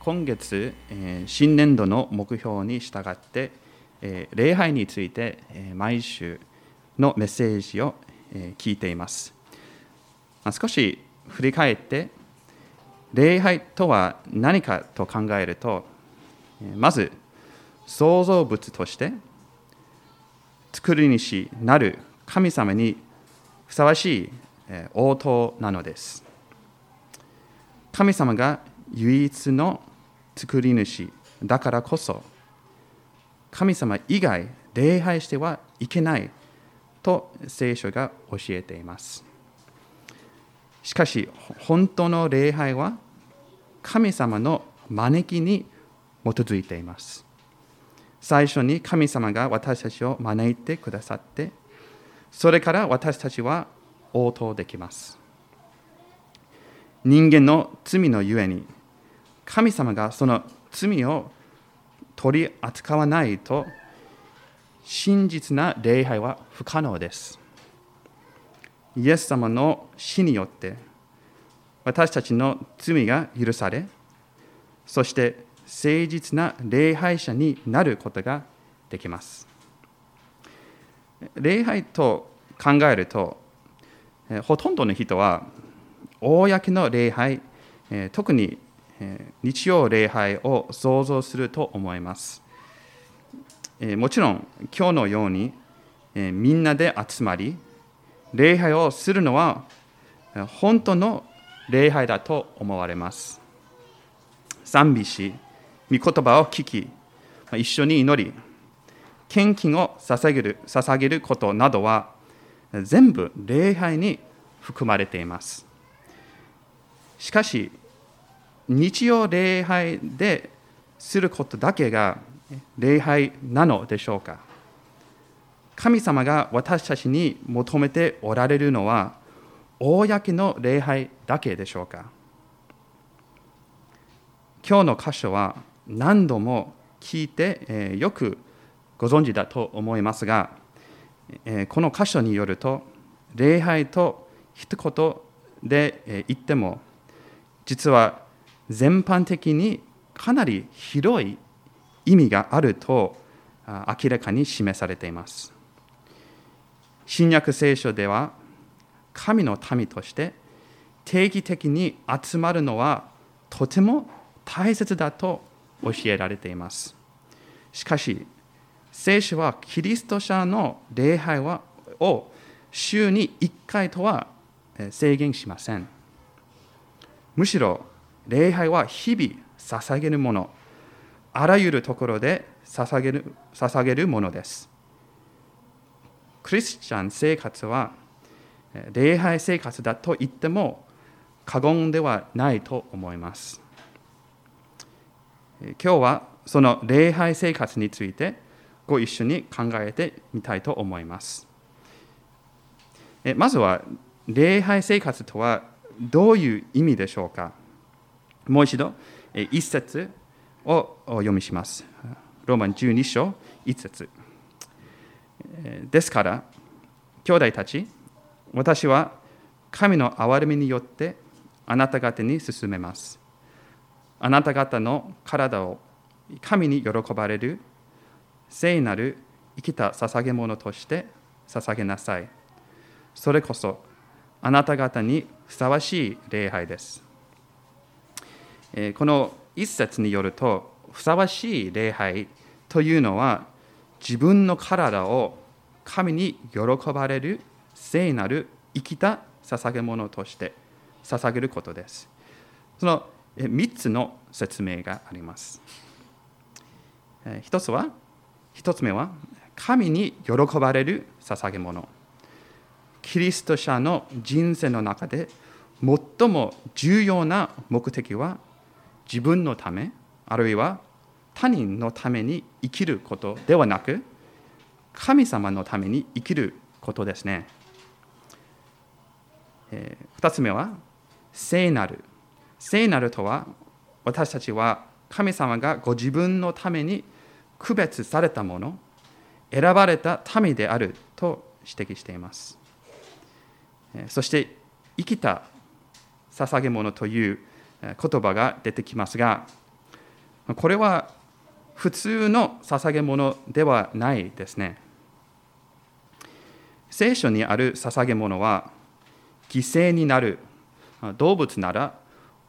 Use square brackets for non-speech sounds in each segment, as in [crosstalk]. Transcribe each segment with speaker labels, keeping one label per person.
Speaker 1: 今月、新年度の目標に従って、礼拝について毎週のメッセージを聞いています。少し振り返って、礼拝とは何かと考えると、まず創造物として作り主なる神様にふさわしい応答なのです。神様が唯一の作り主だからこそ神様以外礼拝してはいけないと聖書が教えています。しかし本当の礼拝は神様の招きに基づいています。最初に神様が私たちを招いてくださって、それから私たちは応答できます。人間の罪のゆえに、神様がその罪を取り扱わないと、真実な礼拝は不可能です。イエス様の死によって、私たちの罪が許され、そして誠実な礼拝者になることができます。礼拝と考えると、ほとんどの人は、公の礼拝、特に日曜礼拝を想像すると思います。もちろん、今日のようにみんなで集まり、礼拝をするのは本当の礼拝だと思われます。賛美し、御言葉を聞き、一緒に祈り、献金を捧げる捧げることなどは全部礼拝に含まれています。しかし、日曜礼拝ですることだけが礼拝なのでしょうか。神様が私たちに求めておられるのは公の礼拝だけでしょうか。今日の箇所は何度も聞いて、えよくご存知だと思いますが、えこの箇所によると礼拝と一言で言っても実は全般的にかなり広い意味があると明らかに示されています。新約聖書では神の民として定期的に集まるのはとても大切だと教えられています。しかし、聖書はキリスト者の礼拝はを週に1回とは制限しません。むしろ、礼拝は日々捧げるもの、あらゆるところで捧げる捧げるものです。クリスチャン生活は礼拝生活だと言っても過言ではないと思います。今日はその礼拝生活についてご一緒に考えてみたいと思います。まずは礼拝生活とはどういう意味でしょうか？もう一度一節を読みします。ローマン12章一節ですから、兄弟たち、私は神の憐れみによってあなた方に進めます。あなた方の体を神に喜ばれる聖なる生きた捧げ物として捧げなさい。それこそあなた方にふさわしい礼拝です。この一節によると、ふさわしい礼拝というのは、自分の体を神に喜ばれる聖なる生きた捧げ物として捧げることです。その3つの説明があります。1つは、1つ目は、神に喜ばれる捧げ物。キリスト者の人生の中で最も重要な目的は自分のためあるいは他人のために生きることではなく神様のために生きることですね。2つ目は聖なる聖なるとは私たちは神様がご自分のために区別されたもの選ばれた民であると指摘していますそして生きた捧げ物という言葉が出てきますが、これは普通の捧げ物ではないですね。聖書にある捧げ物は、犠牲になる動物なら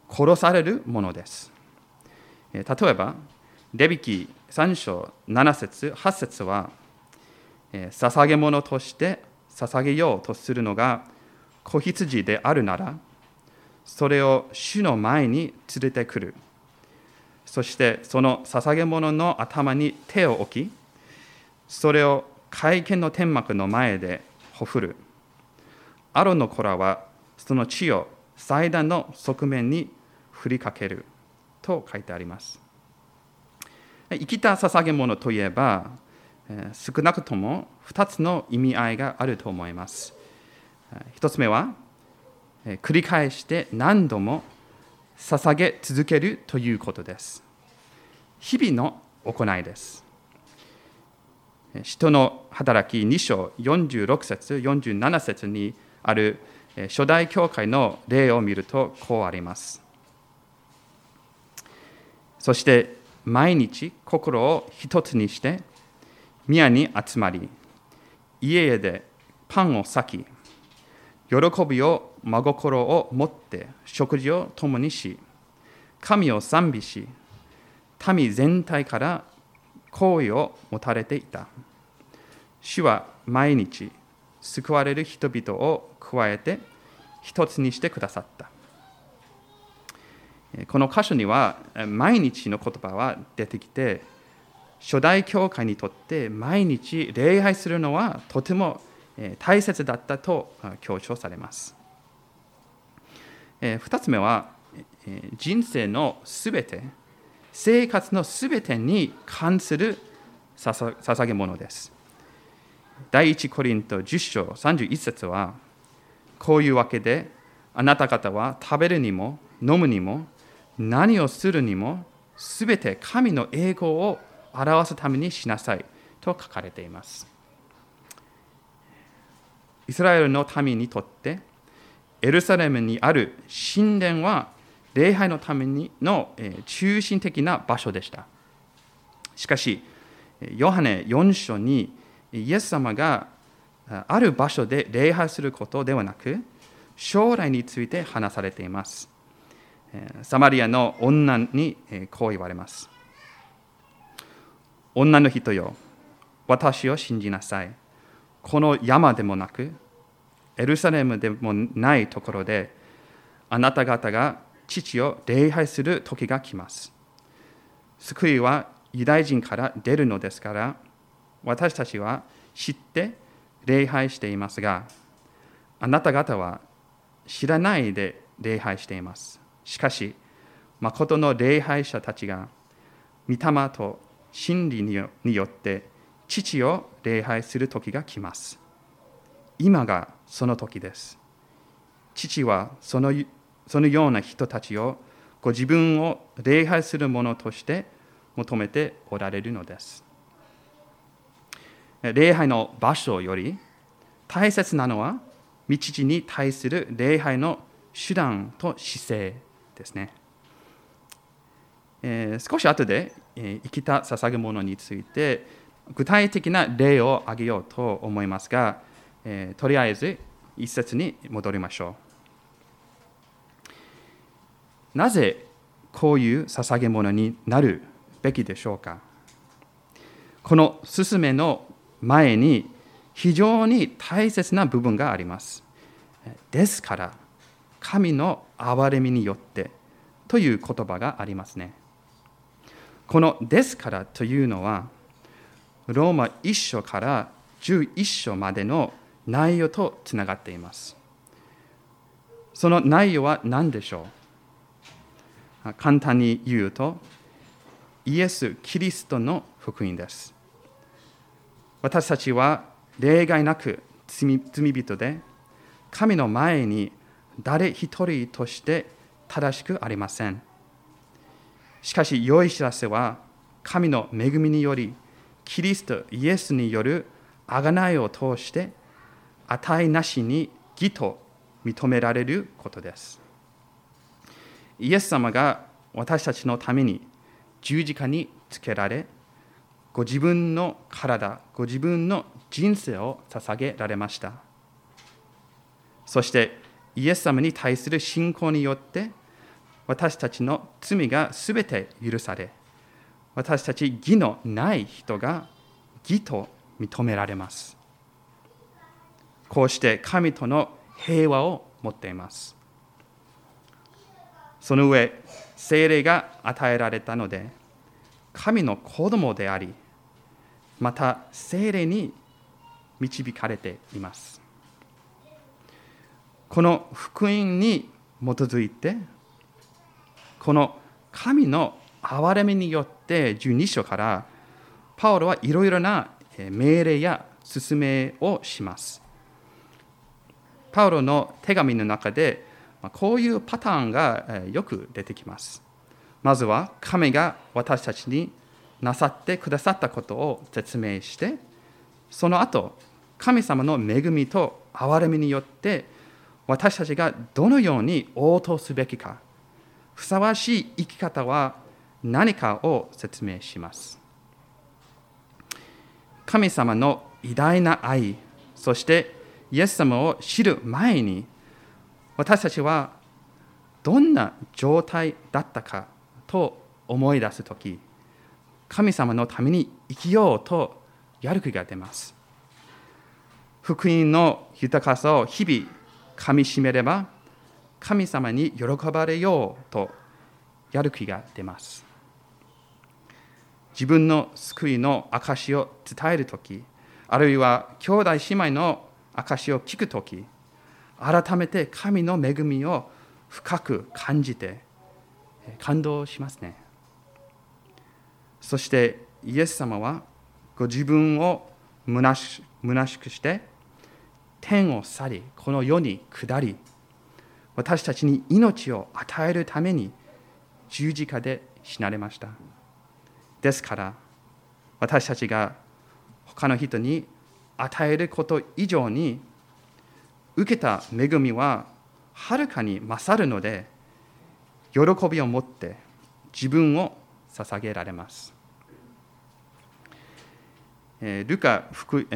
Speaker 1: 殺されるものです。例えば、レビキ3章7節8節は、捧げ物として捧げようとするのが子羊であるなら、それを主の前に連れてくる。そしてその捧げ物の頭に手を置き、それを会見の天幕の前でほふる。アロンの子らはその血を祭壇の側面に振りかけると書いてあります。生きた捧げ物といえば、少なくとも2つの意味合いがあると思います。1つ目は、繰り返して何度も捧げ続けるということです。日々の行いです。人の働き2章46節47節にある初代教会の例を見るとこうあります。そして毎日心を一つにして宮に集まり家々でパンを裂き喜びを真心を持って食事を共にし神を賛美し民全体から好意を持たれていた主は毎日救われる人々を加えて一つにしてくださったこの箇所には毎日の言葉は出てきて初代教会にとって毎日礼拝するのはとても大切だったと強調されます。2つ目は人生のすべて生活のすべてに関する捧げ物です。第一コリント10章31節はこういうわけであなた方は食べるにも飲むにも何をするにもすべて神の栄光を表すためにしなさいと書かれています。イスラエルの民にとってエルサレムにある神殿は礼拝のためにの中心的な場所でした。しかし、ヨハネ4章にイエス様がある場所で礼拝することではなく、将来について話されています。サマリアの女にこう言われます。女の人よ、私を信じなさい。この山でもなく、エルサレムでもないところで、あなた方が父を礼拝する時が来ます。救いはユダヤ人から出るのですから、私たちは知って礼拝していますが、あなた方は知らないで礼拝しています。しかし、誠の礼拝者たちが、御霊と真理によって父を礼拝する時が来ます。今がその時です。父はそのそのような人たちをご自分を礼拝するものとして求めておられるのです。礼拝の場所より大切なのは道に対する礼拝の手段と姿勢ですね。えー、少し後で、えー、生きた捧げ物について具体的な例を挙げようと思いますが、えー、とりあえず一節に戻りましょう。なぜこういう捧げ物になるべきでしょうか？この勧めの前に非常に大切な部分があります。ですから、神の憐れみによってという言葉がありますね。このですからというのは、ローマ1章から11章までの内容とつながっています。その内容は何でしょう？簡単に言うと、イエス・キリストの福音です。私たちは例外なく罪人で、神の前に誰一人として正しくありません。しかし、良い知らせは、神の恵みにより、キリスト、イエスによる贖いを通して、値なしに義と認められることです。イエス様が私たちのために十字架につけられ、ご自分の体、ご自分の人生を捧げられました。そしてイエス様に対する信仰によって私たちの罪がすべて許され、私たち義のない人が義と認められます。こうして神との平和を持っています。その上、精霊が与えられたので、神の子供であり、また精霊に導かれています。この福音に基づいて、この神の憐れみによって12章からパウロはいろいろな命令や勧めをします。パウロの手紙の中でこういうパターンがよく出てきます。まずは神が私たちになさってくださったことを説明して、その後、神様の恵みと憐れみによって私たちがどのように応答すべきか、ふさわしい生き方は何かを説明します。神様の偉大な愛、そしてイエス様を知る前に、私たちはどんな状態だったかと思い出すとき、神様のために生きようとやる気が出ます。福音の豊かさを日々かみしめれば、神様に喜ばれようとやる気が出ます。自分の救いの証を伝えるとき、あるいは兄弟姉妹の証を聞くとき、改めて神の恵みを深く感じて感動しますね。そしてイエス様はご自分を虚しくして天を去りこの世に下り私たちに命を与えるために十字架で死なれました。ですから私たちが他の人に与えること以上に受けた恵みははるかに勝るので喜びを持って自分を捧げられます。ルカ福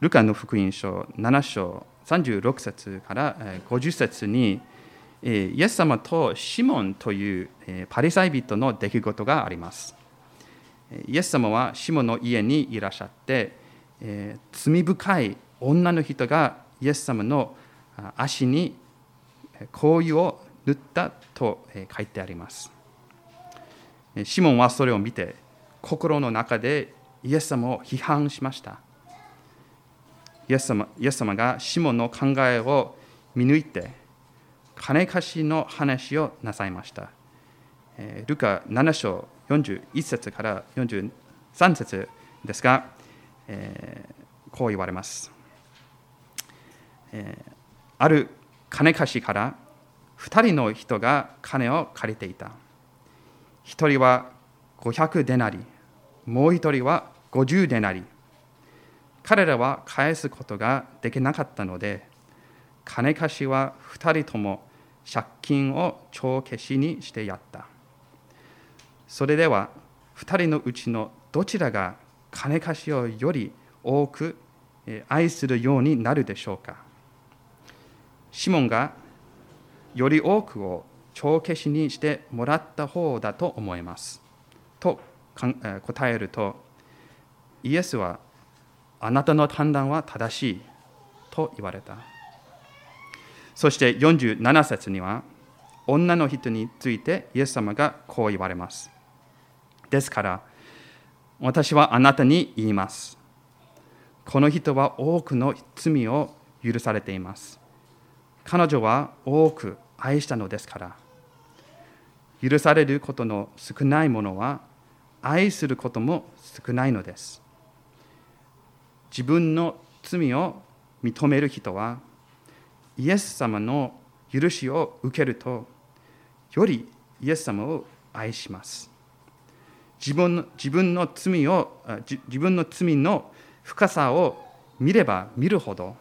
Speaker 1: ルカの福音書7章36節から50節にイエス様とシモンというパリサイ人の出来事があります。イエス様はシモンの家にいらっしゃって、え罪深い女の人がイエス様の足に香油を塗ったと書いてあります。シモンはそれを見て、心の中でイエス様を批判しました。イエス様イエス様がシモンの考えを見抜いて、金貸しの話をなさいました。ルカ7章41節から43節ですが、えー、こう言われます、えー、ある金貸しから2人の人が金を借りていた。1人は500デナリ、もう1人は50デナリ。彼らは返すことができなかったので、金貸しは2人とも借金を帳消しにしてやった。それでは2人のうちのどちらが金貸しをより多く愛するようになるでしょうかシモンがより多くを帳消しにしてもらった方だと思います。と答えるとイエスはあなたの判断は正しいと言われた。そして47節には女の人についてイエス様がこう言われます。ですから、私はあなたに言います。この人は多くの罪を許されています。彼女は多く愛したのですから。許されることの少ないものは愛することも少ないのです。自分の罪を認める人はイエス様の許しを受けるとよりイエス様を愛します。自分の自分の罪を自分の罪の深さを見れば見るほど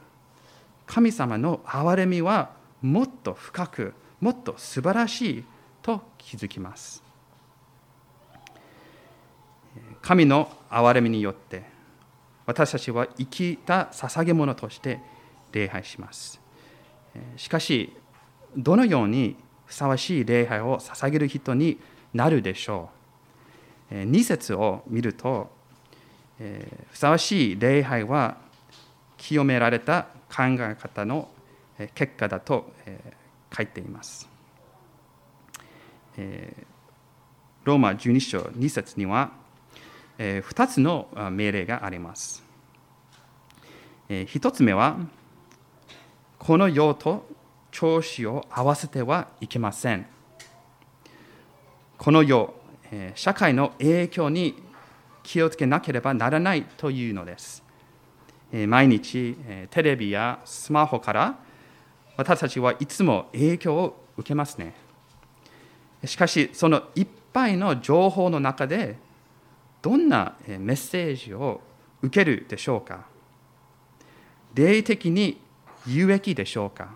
Speaker 1: 神様の憐れみはもっと深くもっと素晴らしいと気づきます。神の憐れみによって私たちは生きた捧げ物として礼拝します。しかしどのようにふさわしい礼拝を捧げる人になるでしょう？2節を見るとふさわしい礼拝は清められた考え方の結果だと書いています。ローマ12章2節には2つの命令があります。1つ目はこの世と調子を合わせてはいけません。この世社会の影響に気をつけなければならないというのです。毎日テレビやスマホから私たちはいつも影響を受けますね。しかしそのいっぱいの情報の中でどんなメッセージを受けるでしょうか。霊的に有益でしょうか。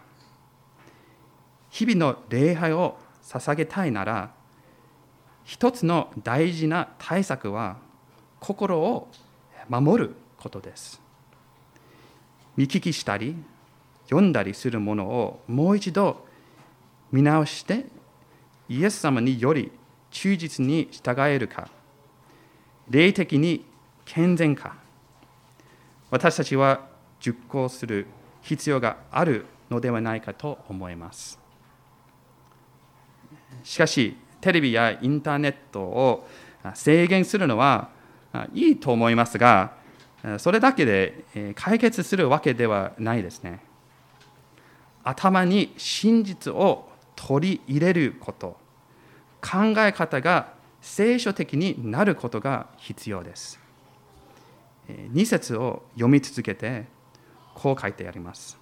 Speaker 1: 日々の礼拝を捧げたいなら一つの大事な対策は心を守ることです。見聞きしたり読んだりするものをもう一度見直してイエス様により忠実に従えるか。霊的に健全か。私たちは熟考する必要があるのではないかと思います。しかしテレビやインターネットを制限するのはいいと思いますがそれだけで解決するわけではないですね。頭に真実を取り入れること。考え方が聖書的になることが必要です。2節を読み続けてこう書いてあります。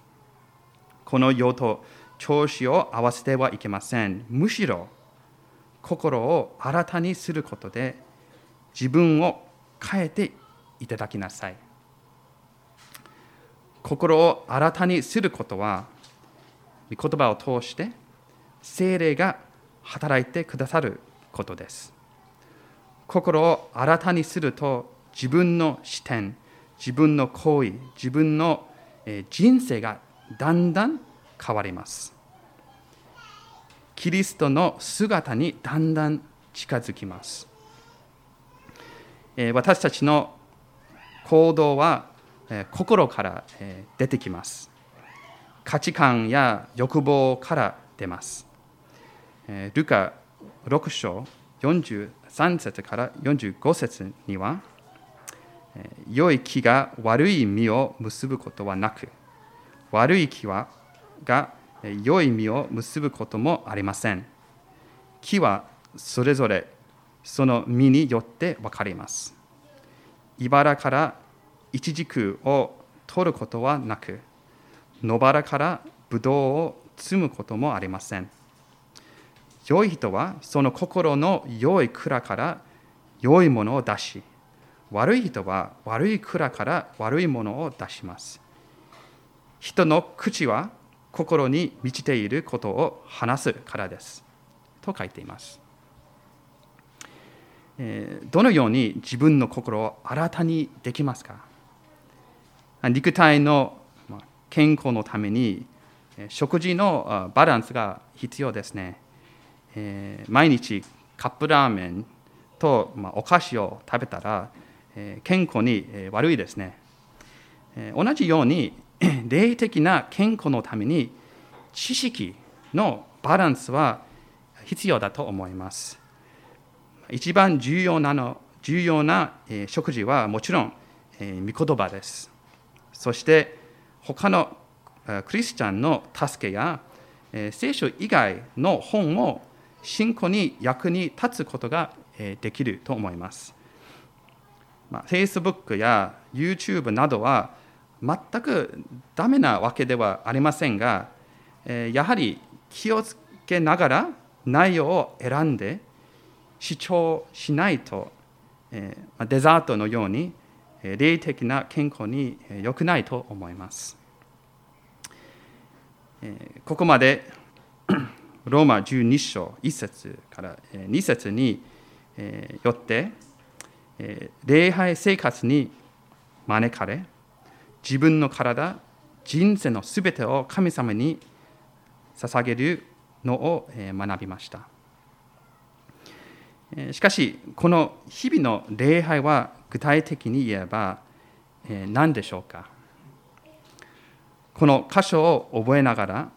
Speaker 1: この世と調子を合わせてはいけません。むしろ心を新たにすることで自分を変えていただきなさい。心を新たにすることは言葉を通して精霊が働いてくださることです。心を新たにすると自分の視点自分の行為自分の人生がだんだん変わります。キリストの姿にだんだん近づきます。私たちの行動は心から出てきます。価値観や欲望から出ます。ルカ6章43節から45節には良い木が悪い実を結ぶことはなく悪い木はが良い実を結ぶこともありません。木はそれぞれその実によって分かります。茨からイチジクを取ることはなく野原からブドウを摘むこともありません。良い人はその心の良い蔵から良いものを出し悪い人は悪い蔵から悪いものを出します。人の口は心に満ちていることを話すからです。と書いています。どのように自分の心を新たにできますか？肉体の健康のために食事のバランスが必要ですね。毎日カップラーメンとお菓子を食べたら健康に悪いですね。同じように [clears throat] 霊的な健康のために知識のバランスは必要だと思います一番重要なの重要な食事はもちろん御言葉ですそして他のクリスチャンの助けや聖書以外の本を信仰に役に立つことができると思います。まあ、Facebook や YouTube などは全くダメなわけではありませんが、やはり気をつけながら内容を選んで主張しないと、デザートのように霊的な健康に良くないと思います。ここまで [coughs] ローマ12章1節から2節によって礼拝生活に招かれ自分の体人生のすべてを神様に捧げるのを学びました。しかしこの日々の礼拝は具体的に言えば何でしょうか？この箇所を覚えながら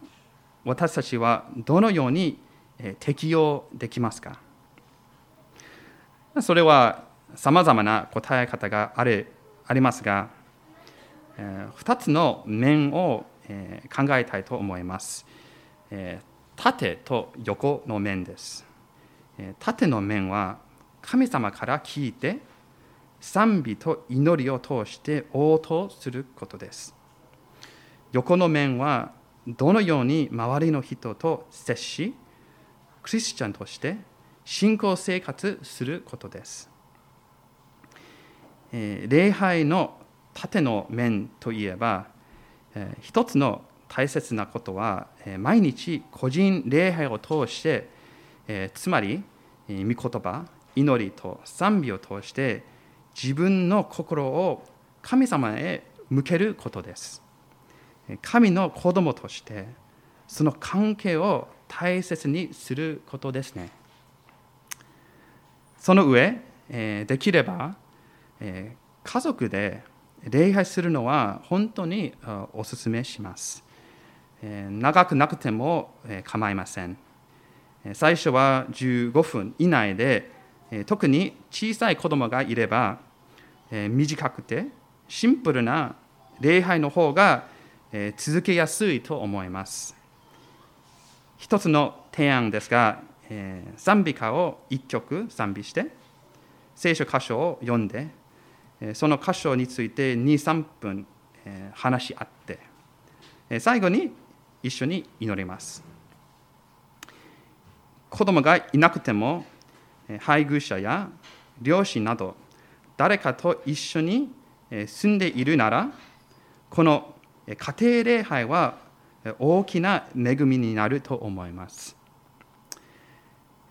Speaker 1: 私たちはどのように適用できますか？それはさまざまな答え方があるありますが2つの面を考えたいと思います。縦と横の面です。縦の面は神様から聞いて賛美と祈りを通して応答することです。横の面はどのように周りの人と接しクリスチャンとして信仰生活することです。礼拝の縦の面といえば一つの大切なことは毎日個人礼拝を通してつまり御言葉祈りと賛美を通して自分の心を神様へ向けることです。神の子供としてその関係を大切にすることですね。その上できれば家族で礼拝するのは本当にお勧めします。長くなくても構いません。最初は15分以内で特に小さい子供がいれば短くてシンプルな礼拝の方が続けやすいと思います。一つの提案ですが賛美歌を1曲賛美して聖書箇所を読んでその箇所について23分話し合って最後に一緒に祈ります。子供がいなくても配偶者や両親など誰かと一緒に住んでいるならこの家庭礼拝は大きな恵みになると思います、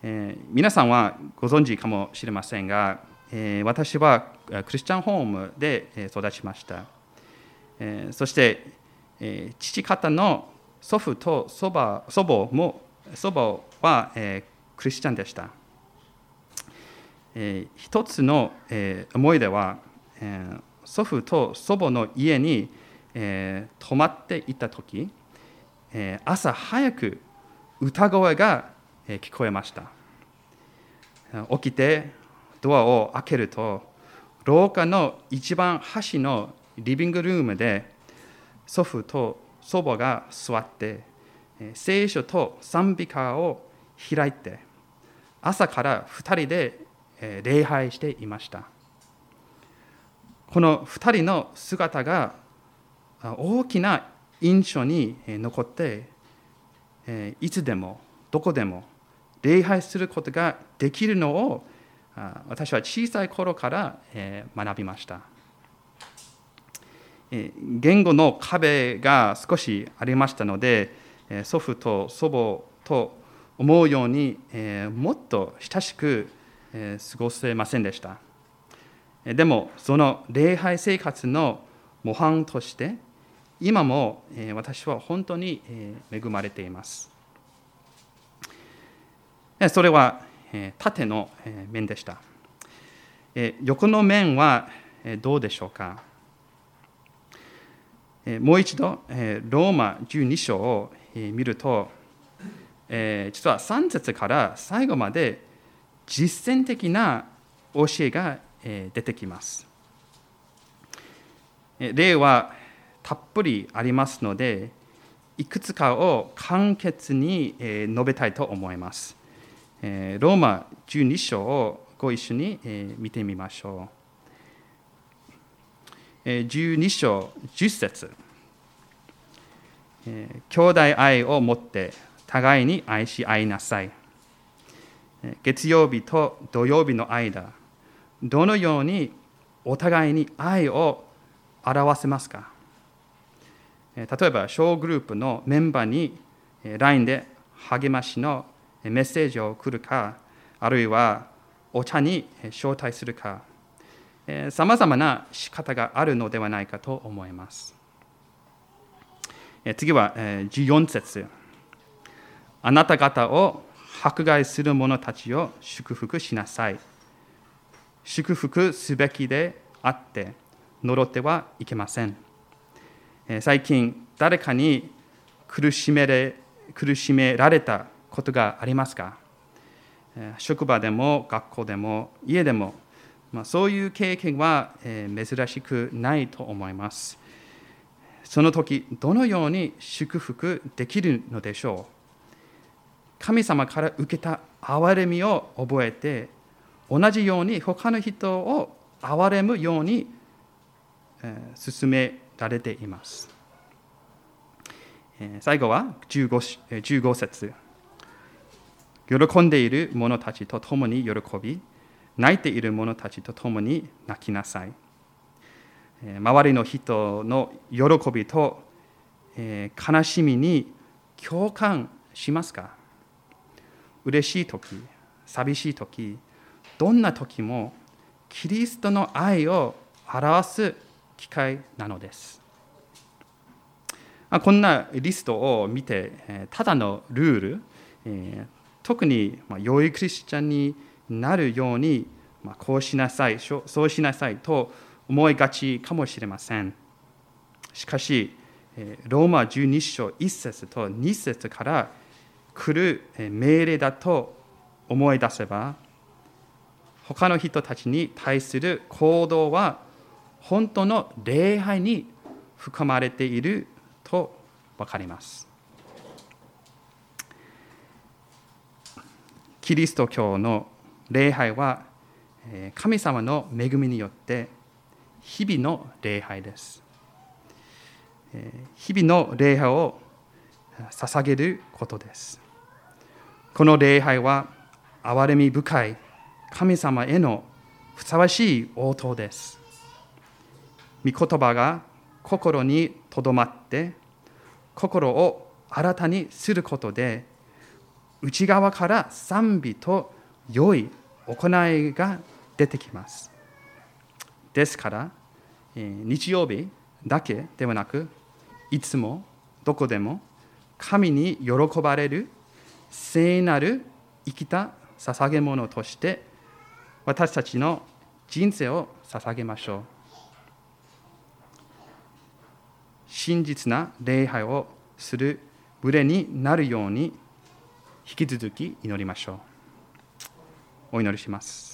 Speaker 1: え、皆さんはご存知かもしれませんが、私はクリスチャンホームで育ちました、そして、父方の祖父と祖母祖母も祖母は、クリスチャンでした、え一つの、思い出は、祖父と祖母の家に、泊まっていた時、え朝早く歌声が聞こえました。起きてドアを開けると廊下の一番端のリビングルームで祖父と祖母が座って聖書と賛美歌を開いて朝から2人で礼拝していました。この2人の姿が大きな印象に残っていつでもどこでも礼拝することができるのを私は小さい頃から学びました。言語の壁が少しありましたので祖父と祖母と思うようにもっと親しく過ごせませんでした。でもその礼拝生活の模範として今も私は本当に恵まれています。それは縦の面でした。横の面はどうでしょうか？もう一度ローマ12章を見ると実は3節から最後まで実践的な教えが出てきます。例はたっぷりありますのでいくつかを簡潔に述べたいと思います。ローマ12章をご一緒に見てみましょう。12章10節。兄弟愛を持って互いに愛し合いなさい。月曜日と土曜日の間どのようにお互いに愛を表せますか？例えば小グループのメンバーに LINE で励ましのメッセージを送るか、あるいはお茶に招待するか、さまざまな仕方があるのではないかと思います。次は14節あなた方を迫害する者たちを祝福しなさい。祝福すべきであって、呪ってはいけません。最近、誰かに苦しめれ苦しめられたことがありますか？職場でも学校でも家でも、まあ、そういう経験は珍しくないと思います。その時、どのように祝福できるのでしょう？神様から受けた憐れみを覚えて、同じように他の人を憐れむように進められています。最後は 15, 15節喜んでいる者たちと共に喜び、泣いている者たちと共に泣きなさい。周りの人の喜びと悲しみに共感しますか嬉しい時、寂しい時、どんな時もキリストの愛を表す機会なのです。こんなリストを見て、ただのルール、特に良いクリスチャンになるように、こうしなさい、そうしなさいと思いがちかもしれません。しかし、ローマ12章1節と2節から来る命令だと思い出せば、他の人たちに対する行動は本当の礼拝に含まれていると分かります。キリスト教の礼拝は神様の恵みによって日々の礼拝です。日々の礼拝を捧げることです。この礼拝は憐れみ深い神様へのふさわしい応答です。御言葉が心にとどまって心を新たにすることで内側から賛美と良い行いが出てきます。ですから、日曜日だけではなく、いつもどこでも神に喜ばれる聖なる生きた捧げ物として私たちの人生を捧げましょう。真実な礼拝をする群れになるように引き続き祈りましょう。お祈りします。